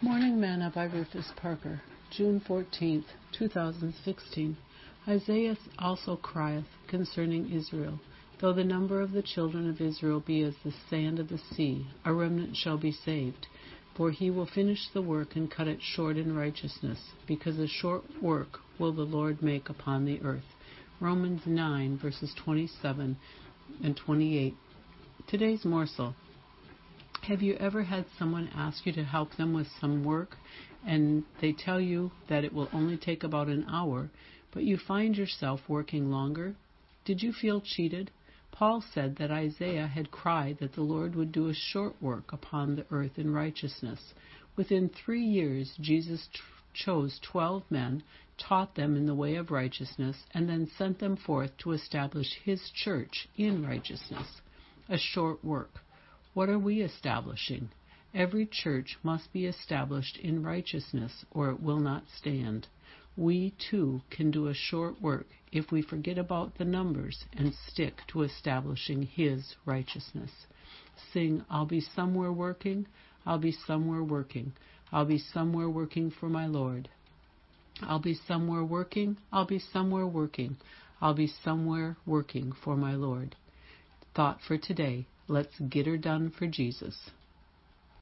Morning Manna by Rufus Parker, June 14, 2016. Isaiah also crieth concerning Israel, Though the number of the children of Israel be as the sand of the sea, a remnant shall be saved. For he will finish the work and cut it short in righteousness, because a short work will the Lord make upon the earth. Romans 9, verses 27 and 28. Today's morsel. Have you ever had someone ask you to help them with some work and they tell you that it will only take about an hour, but you find yourself working longer? Did you feel cheated? Paul said that Isaiah had cried that the Lord would do a short work upon the earth in righteousness. Within three years, Jesus t- chose twelve men, taught them in the way of righteousness, and then sent them forth to establish his church in righteousness. A short work. What are we establishing? Every church must be established in righteousness, or it will not stand. We, too, can do a short work if we forget about the numbers and stick to establishing His righteousness. Sing, I'll be somewhere working, I'll be somewhere working, I'll be somewhere working for my Lord. I'll be somewhere working, I'll be somewhere working, I'll be somewhere working for my Lord. Thought for today Let's get her done for Jesus.